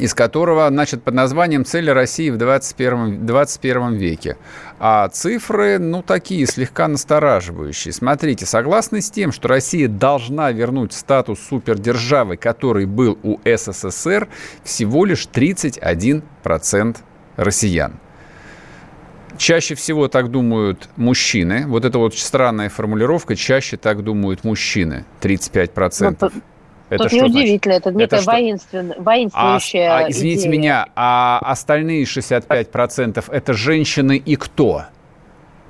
из которого, значит, под названием «Цели России в 21, 21 веке». А цифры, ну, такие, слегка настораживающие. Смотрите, согласно с тем, что Россия должна вернуть статус супердержавы, который был у СССР, всего лишь 31% россиян. Чаще всего так думают мужчины. Вот это вот странная формулировка. Чаще так думают мужчины. 35%. Ну, это Тут неудивительно, это некая это воинствен... воинствующая а, а, Извините идея. меня, а остальные 65% это женщины и кто?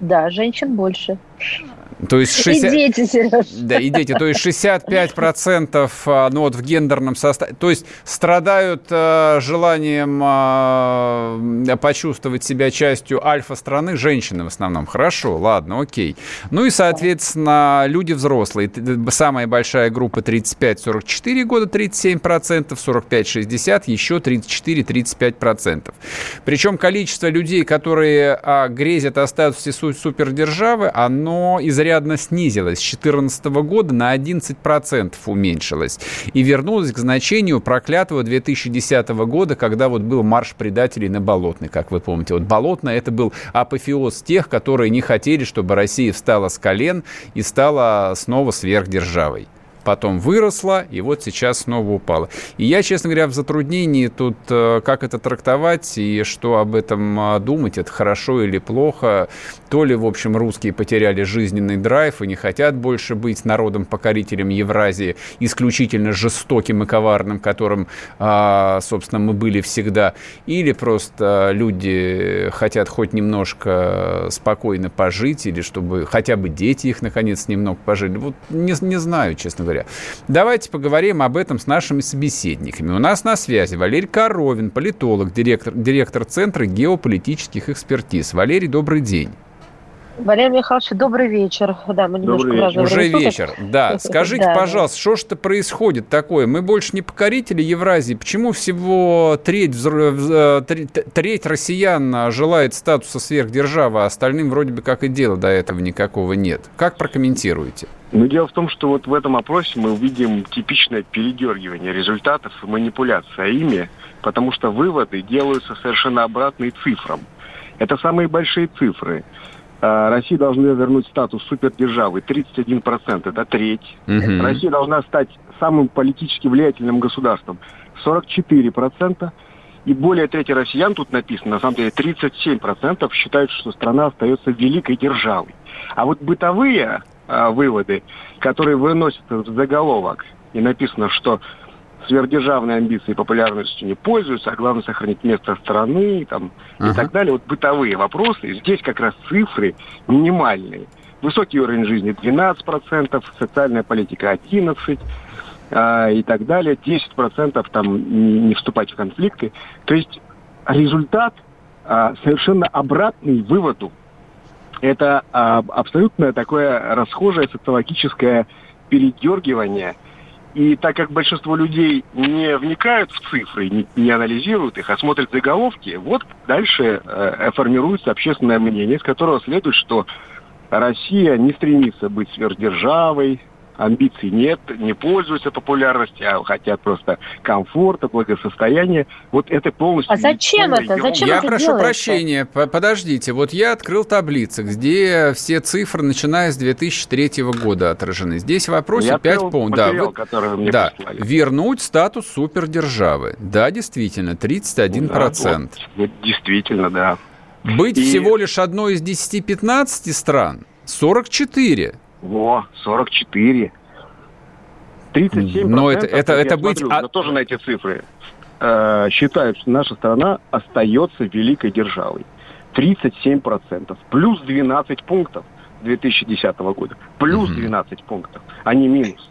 Да, женщин больше. То есть 60... И дети, Сереж. Да, и дети. То есть 65% а, ну, вот в гендерном составе. То есть страдают э, желанием э, почувствовать себя частью альфа-страны женщины в основном. Хорошо, ладно, окей. Ну и, соответственно, люди взрослые. Самая большая группа 35-44 года 37%, 45-60 еще 34-35%. Причем количество людей, которые а, грезят о статусе супердержавы, оно изрядно изрядно снизилась. С 2014 года на 11% уменьшилась. И вернулась к значению проклятого 2010 года, когда вот был марш предателей на Болотной, как вы помните. Вот Болотная это был апофеоз тех, которые не хотели, чтобы Россия встала с колен и стала снова сверхдержавой. Потом выросла, и вот сейчас снова упала. И я, честно говоря, в затруднении тут, э, как это трактовать и что об этом а, думать, это хорошо или плохо. То ли, в общем, русские потеряли жизненный драйв и не хотят больше быть народом-покорителем Евразии, исключительно жестоким и коварным, которым, а, собственно, мы были всегда. Или просто люди хотят хоть немножко спокойно пожить, или чтобы хотя бы дети их, наконец, немного пожили. Вот не, не знаю, честно говоря. Давайте поговорим об этом с нашими собеседниками. У нас на связи Валерий Коровин, политолог, директор, директор Центра геополитических экспертиз. Валерий, добрый день. Валерий Михайлович, добрый вечер. Да, мы немножко вечер. Уже вечер, да. Скажите, да, пожалуйста, что ж-то происходит такое? Мы больше не покорители Евразии. Почему всего треть, э, треть россиян желает статуса сверхдержавы, а остальным вроде бы как и дела до этого никакого нет? Как прокомментируете? Ну, дело в том, что вот в этом опросе мы увидим типичное передергивание результатов и манипуляция ими, потому что выводы делаются совершенно обратные цифрам. Это самые большие цифры. А, Россия должна вернуть статус супердержавы 31%, это треть. Угу. Россия должна стать самым политически влиятельным государством 44%. И более трети россиян, тут написано, на самом деле 37% считают, что страна остается великой державой. А вот бытовые а, выводы, которые выносятся в заголовок, и написано, что сверхдержавные амбиции популярностью не пользуются, а главное сохранить место страны там, uh-huh. и так далее. Вот бытовые вопросы, здесь как раз цифры минимальные. Высокий уровень жизни 12%, социальная политика 11%, а, и так далее, 10% там не, вступать в конфликты. То есть результат а, совершенно обратный выводу. Это а, абсолютно такое расхожее социологическое передергивание – и так как большинство людей не вникают в цифры, не, не анализируют их, а смотрят заголовки, вот дальше э, формируется общественное мнение, из которого следует, что Россия не стремится быть сверхдержавой, амбиций нет, не пользуются популярностью, а хотят просто комфорта, благосостояния. Вот это полностью... А зачем это? Зачем я это прошу делается? прощения, подождите. Вот я открыл таблицы, где все цифры, начиная с 2003 года, отражены. Здесь в вопросе я 5 пунктов. Да, вы... да. вернуть статус супердержавы. Да, действительно, 31%. Да, вот, вот, действительно, да. Быть И... всего лишь одной из 10-15 стран 44. Во, 44. 37%. Но это, это, это быть... Смотрю, а... тоже на эти цифры. Э, считают, что наша страна остается великой державой. 37%. Плюс 12 пунктов 2010 года. Плюс 12 пунктов, а не минус.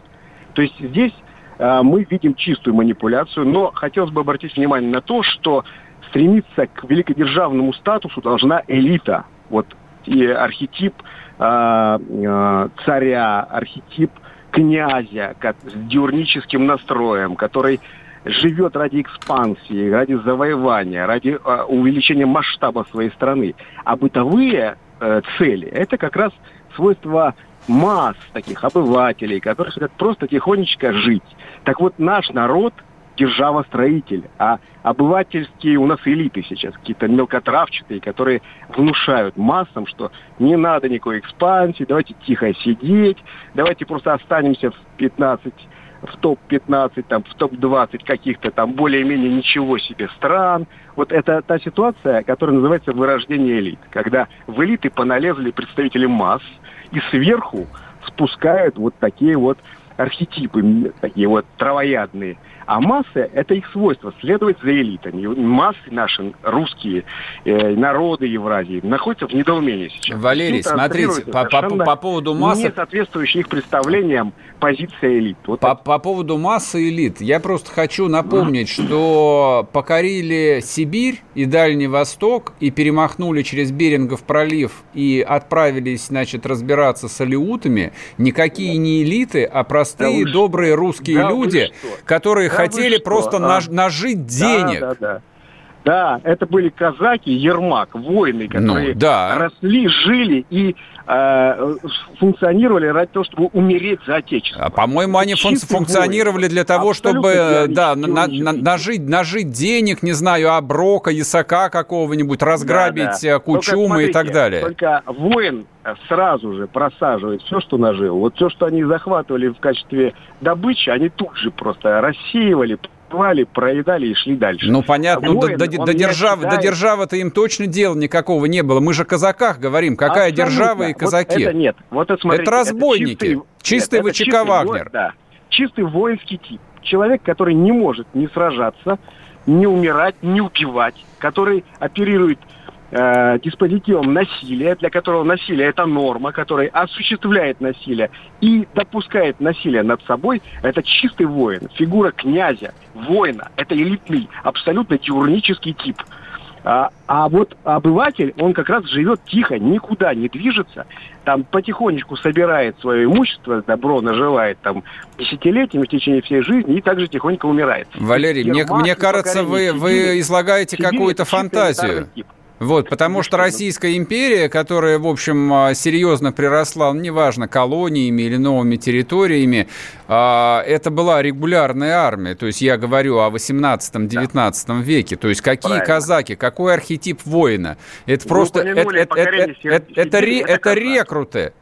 То есть здесь э, мы видим чистую манипуляцию, но хотелось бы обратить внимание на то, что стремиться к великодержавному статусу должна элита. Вот и архетип Э, э, царя, архетип князя как, с диурническим настроем, который живет ради экспансии, ради завоевания, ради э, увеличения масштаба своей страны. А бытовые э, цели – это как раз свойства масс таких обывателей, которые хотят просто тихонечко жить. Так вот, наш народ – держава-строитель, а обывательские у нас элиты сейчас, какие-то мелкотравчатые, которые внушают массам, что не надо никакой экспансии, давайте тихо сидеть, давайте просто останемся в 15 в топ-15, там, в топ-20 каких-то там более-менее ничего себе стран. Вот это та ситуация, которая называется вырождение элит. Когда в элиты поналезли представители масс и сверху спускают вот такие вот архетипы, такие вот травоядные – а массы – это их свойство, следовать за элитами. Массы наши, русские, э, народы Евразии, находятся в недоумении сейчас. Валерий, смотрите, по, по, по поводу массы... Не соответствующих их представлениям позиция элит. Вот по, по поводу массы элит, я просто хочу напомнить, что покорили Сибирь и Дальний Восток и перемахнули через Берингов пролив и отправились, значит, разбираться с алиутами, никакие не элиты, а простые, да добрые русские да люди, которые да хотели просто а? наж, нажить денег. Да, да, да. Да, это были казаки, Ермак, воины, ну которые ну, да. росли, жили и э, функционировали ради того, чтобы умереть за Отечество. А, по-моему, они фун- функционировали для того, чтобы да, на, на, нажить, нажить денег, не знаю, оброка, ясака какого-нибудь, разграбить да, да. Кучумы и так далее. Только воин сразу же просаживает все, что нажил. Вот все, что они захватывали в качестве добычи, они тут же просто рассеивали, покупали, проедали и шли дальше. Ну, понятно. А воин, до, до, до, держав, до державы-то им точно дела никакого не было. Мы же о казаках говорим. Какая Абсолютно. держава и казаки? Вот это нет. Вот это, смотрите, это разбойники. Это чистый, чистый нет, ВЧК Вагнер. да. Чистый воинский тип. Человек, который не может не сражаться, не умирать, не убивать, который оперирует э, диспозитивом насилия, для которого насилие это норма, который осуществляет насилие и допускает насилие над собой, это чистый воин, фигура князя, воина. Это элитный, абсолютно теурнический тип. А, а вот обыватель, он как раз живет тихо, никуда не движется, там потихонечку собирает свое имущество, добро наживает там десятилетиями в течение всей жизни и также тихонько умирает. Валерий, мне, мне кажется, вы, вы излагаете какую-то фантазию. Тип. Вот, потому что Российская империя, которая, в общем, а, серьезно приросла, ну, неважно, колониями или новыми территориями, а, это была регулярная армия. То есть я говорю о 18-19 да. веке. То есть какие Правильно. казаки, какой архетип воина? Это Вы просто... Это, это, это, это, это, это рекруты.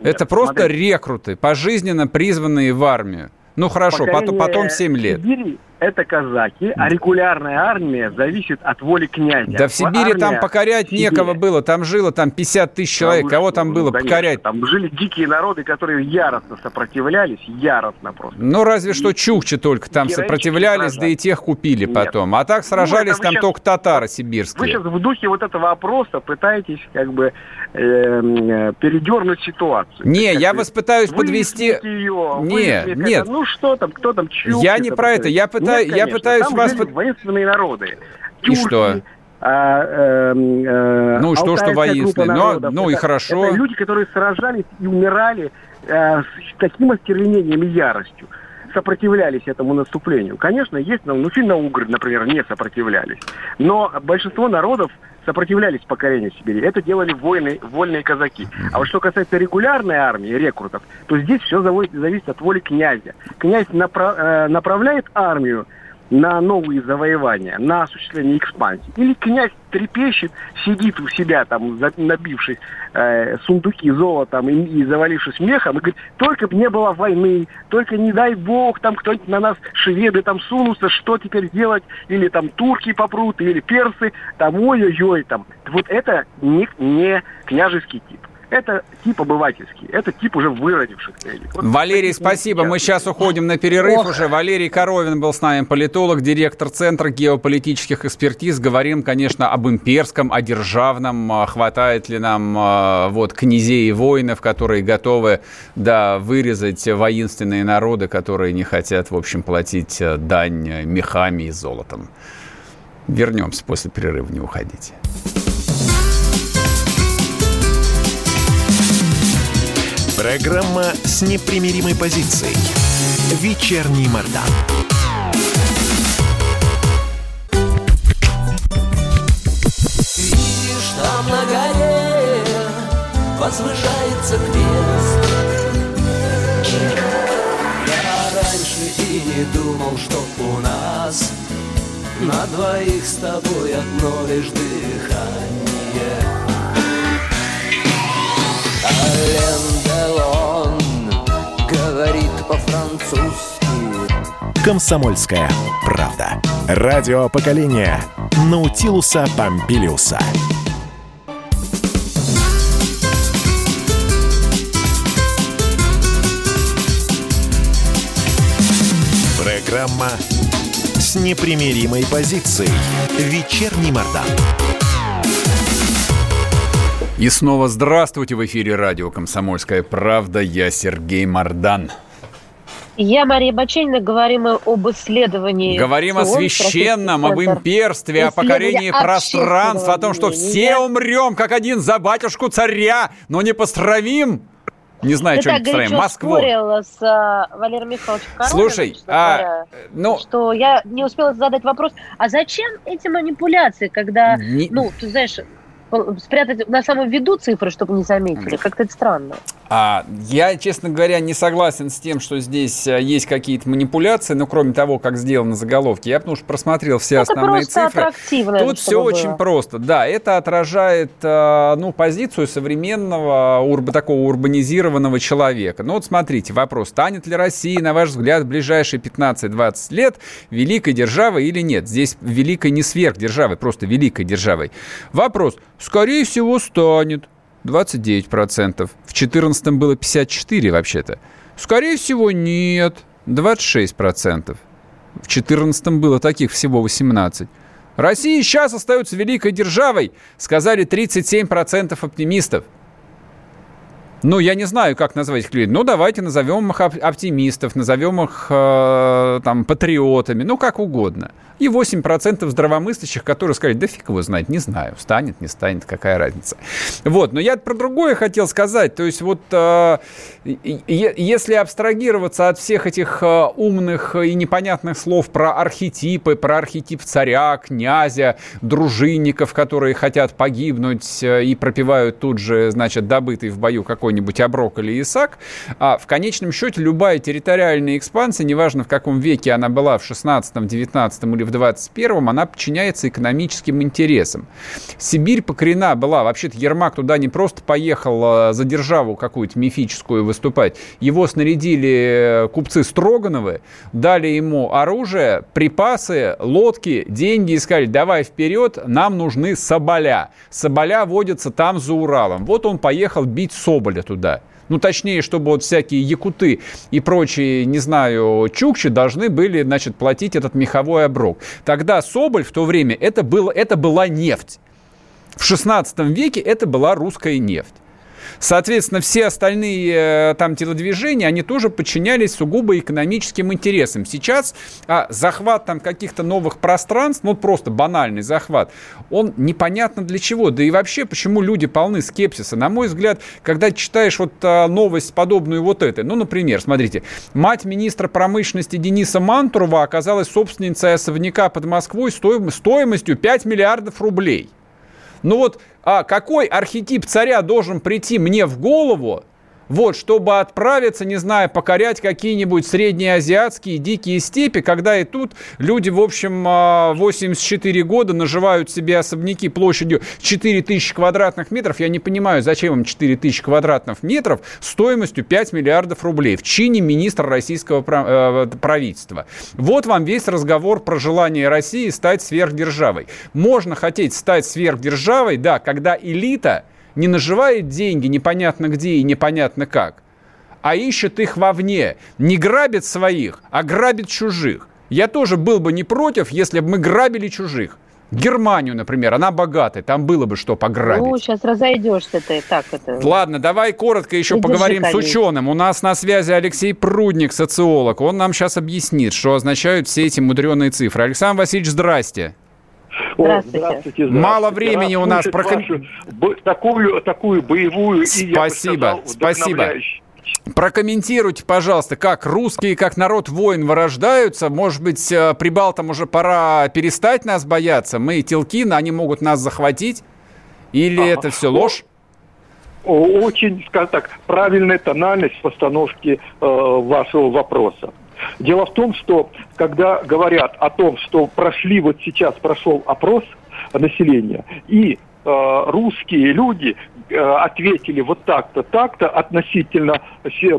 Нет, это просто смотрите. рекруты, пожизненно призванные в армию. Ну хорошо, потом, потом 7 лет. Сибири это казаки, а регулярная армия зависит от воли князя. Да в Сибири армия там покорять Сибири. некого было, там жило там 50 тысяч человек, кого там ну, было конечно, покорять? Там жили дикие народы, которые яростно сопротивлялись, яростно просто. Ну разве и что чукчи только там сопротивлялись, да и тех купили Нет. потом. А так ну, сражались ну, там сейчас, только татары сибирские. Вы сейчас в духе вот этого опроса пытаетесь как бы э, э передернуть ситуацию. Не, я вас пытаюсь подвести... Ее, не, нет. Ну что там, кто там, чукчи, Я не про это, я пытаюсь пытаюсь, Нет, я пытаюсь там вас... Жили воинственные народы. Тюрки, и что? А, э, э, ну, что, что воинственные? Ну, ну и хорошо. Это люди, которые сражались и умирали э, с таким остервенением и яростью сопротивлялись этому наступлению. Конечно, есть, ну, финно-угры, например, не сопротивлялись. Но большинство народов сопротивлялись покорению Сибири. Это делали воины, вольные казаки. А вот что касается регулярной армии, рекрутов, то здесь все зависит от воли князя. Князь направ, э, направляет армию на новые завоевания, на осуществление экспансии. Или князь трепещет, сидит у себя там, набившись э, сундуки золотом и, и завалившись мехом, и говорит, только бы не было войны, только не дай бог, там кто-нибудь на нас, шведы там сунутся, что теперь делать, или там турки попрут, или персы, там ой-ой-ой, там. Вот это не, не княжеский тип это тип обывательский, это тип уже выродивших Вот Валерий, спасибо. Мы сейчас уходим на перерыв Ох. уже. Валерий Коровин был с нами, политолог, директор Центра геополитических экспертиз. Говорим, конечно, об имперском, о державном. А хватает ли нам а, вот князей и воинов, которые готовы, да, вырезать воинственные народы, которые не хотят, в общем, платить э, дань мехами и золотом. Вернемся после перерыва, не уходите. Программа с непримиримой позицией. Вечерний Мордан. Видишь, там на горе возвышается крест. Я раньше и не думал, что у нас на двоих с тобой одно лишь дыхание. По-французски. Комсомольская правда. Радио поколения Наутилуса Помпилиуса. Программа с непримиримой позицией. Вечерний Мордан. И снова здравствуйте в эфире радио «Комсомольская правда». Я Сергей Мордан. Я, Мария Баченина, говорим об исследовании. Говорим о священном, об имперстве, о покорении пространств, о том, что все умрем, как один за батюшку царя, но не постравим не знаю, Ты что так построим. Москву. спорил с э, Валерием Михайловичем Короновым, Слушай, а, говоря, ну, что я не успела задать вопрос, а зачем эти манипуляции, когда, не... ну, ты знаешь, спрятать на самом виду цифры, чтобы не заметили? Как-то это странно. А, я, честно говоря, не согласен с тем, что здесь э, есть какие-то манипуляции, но кроме того, как сделаны заголовки, я потому что просмотрел все это основные цифры. Тут все было. очень просто. Да, это отражает э, ну, позицию современного урб, такого урбанизированного человека. Ну вот смотрите, вопрос, станет ли Россия, на ваш взгляд, в ближайшие 15-20 лет великой державой или нет? Здесь великой не сверхдержавой, просто великой державой. Вопрос, скорее всего, станет. 29%. В 2014 было 54% вообще-то. Скорее всего, нет. 26%. В 2014 было таких всего 18%. Россия сейчас остается великой державой, сказали 37% оптимистов. Ну, я не знаю, как назвать их людей. Ну, давайте назовем их оптимистов, назовем их э, там патриотами, ну, как угодно и 8% здравомыслящих, которые сказали, да фиг его знает, не знаю, станет, не станет, какая разница. Вот, но я про другое хотел сказать, то есть вот э, если абстрагироваться от всех этих э, умных и непонятных слов про архетипы, про архетип царя, князя, дружинников, которые хотят погибнуть э, и пропивают тут же, значит, добытый в бою какой-нибудь оброк или исак, а в конечном счете любая территориальная экспансия, неважно в каком веке она была, в 16, 19 или в 21-м, она подчиняется экономическим интересам. Сибирь покорена была, вообще-то Ермак туда не просто поехал а, за державу какую-то мифическую выступать, его снарядили купцы Строгановы, дали ему оружие, припасы, лодки, деньги и сказали, давай вперед, нам нужны соболя. Соболя водятся там за Уралом. Вот он поехал бить Соболя туда. Ну, точнее, чтобы вот всякие якуты и прочие, не знаю, чукчи должны были, значит, платить этот меховой оброк. Тогда Соболь в то время это, было, это была нефть. В 16 веке это была русская нефть. Соответственно, все остальные э, там телодвижения, они тоже подчинялись сугубо экономическим интересам. Сейчас а, захват там каких-то новых пространств, ну просто банальный захват, он непонятно для чего. Да и вообще, почему люди полны скепсиса. На мой взгляд, когда читаешь вот а, новость подобную вот этой, ну, например, смотрите, мать министра промышленности Дениса Мантурова оказалась собственницей особняка под Москвой стоимостью 5 миллиардов рублей. Ну вот а какой архетип царя должен прийти мне в голову, вот, чтобы отправиться, не знаю, покорять какие-нибудь среднеазиатские дикие степи, когда и тут люди, в общем, 84 а, года наживают себе особняки площадью 4000 квадратных метров. Я не понимаю, зачем им 4000 квадратных метров стоимостью 5 миллиардов рублей в чине министра российского э, правительства. Вот вам весь разговор про желание России стать сверхдержавой. Можно хотеть стать сверхдержавой, да, когда элита – не наживает деньги непонятно где и непонятно как, а ищет их вовне, не грабит своих, а грабит чужих. Я тоже был бы не против, если бы мы грабили чужих. Германию, например, она богатая, там было бы что пограбить. Ну, сейчас разойдешься ты, так это. Ладно, давай коротко еще Иди поговорим с ученым. У нас на связи Алексей Прудник, социолог. Он нам сейчас объяснит, что означают все эти мудреные цифры. Александр Васильевич, здрасте. Здравствуйте. здравствуйте, здравствуйте. Мало времени у нас. Проком... такую, такую боевую Спасибо, и, спасибо. Прокомментируйте, пожалуйста, как русские, как народ воин вырождаются. Может быть, э, прибалтам уже пора перестать нас бояться? Мы телки, они могут нас захватить? Или а, это все ложь? Очень, скажем так, правильная тональность постановки э, вашего вопроса. Дело в том, что когда говорят о том, что прошли, вот сейчас прошел опрос населения, и э, русские люди э, ответили вот так-то, так-то относительно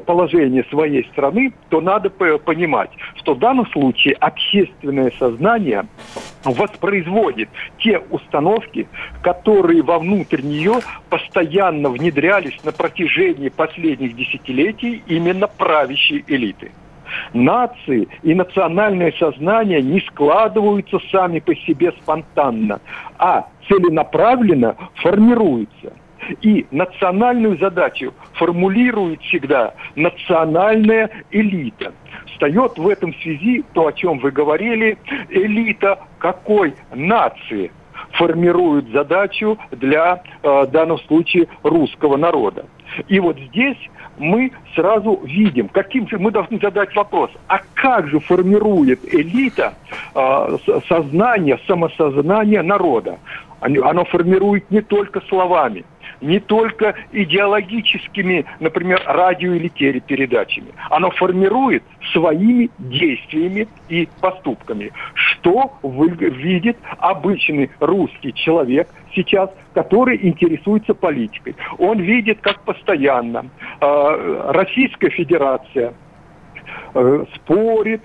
положения своей страны, то надо понимать, что в данном случае общественное сознание воспроизводит те установки, которые вовнутрь нее постоянно внедрялись на протяжении последних десятилетий именно правящей элиты. Нации и национальное сознание не складываются сами по себе спонтанно, а целенаправленно формируются. И национальную задачу формулирует всегда национальная элита. Встает в этом связи то, о чем вы говорили, элита какой нации формирует задачу для, э, в данном случае, русского народа. И вот здесь мы сразу видим, каким же мы должны задать вопрос, а как же формирует элита э, сознание, самосознание народа? оно формирует не только словами, не только идеологическими, например, радио или телепередачами. Оно формирует своими действиями и поступками. Что видит обычный русский человек сейчас, который интересуется политикой? Он видит, как постоянно э, Российская Федерация э, спорит,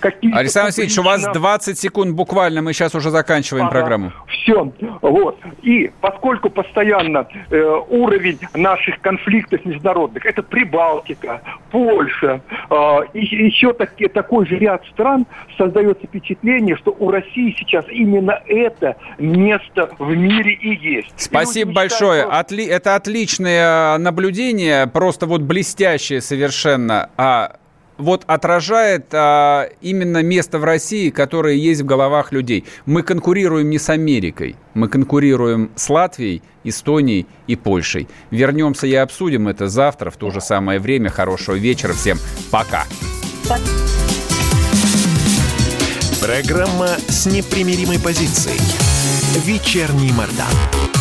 какие Александр Васильевич, у вас 20 секунд буквально, мы сейчас уже заканчиваем ага, программу. Все, вот. И поскольку постоянно э, уровень наших конфликтов международных, это Прибалтика, Польша, э, и еще таки, такой же ряд стран, создается впечатление, что у России сейчас именно это место в мире и есть. Спасибо и большое. Что... Отли... Это отличное наблюдение, просто вот блестящее совершенно. А вот отражает а, именно место в России, которое есть в головах людей. Мы конкурируем не с Америкой, мы конкурируем с Латвией, Эстонией и Польшей. Вернемся и обсудим это завтра в то же самое время. Хорошего вечера всем. Пока. Программа с непримиримой позицией. Вечерний Мордан.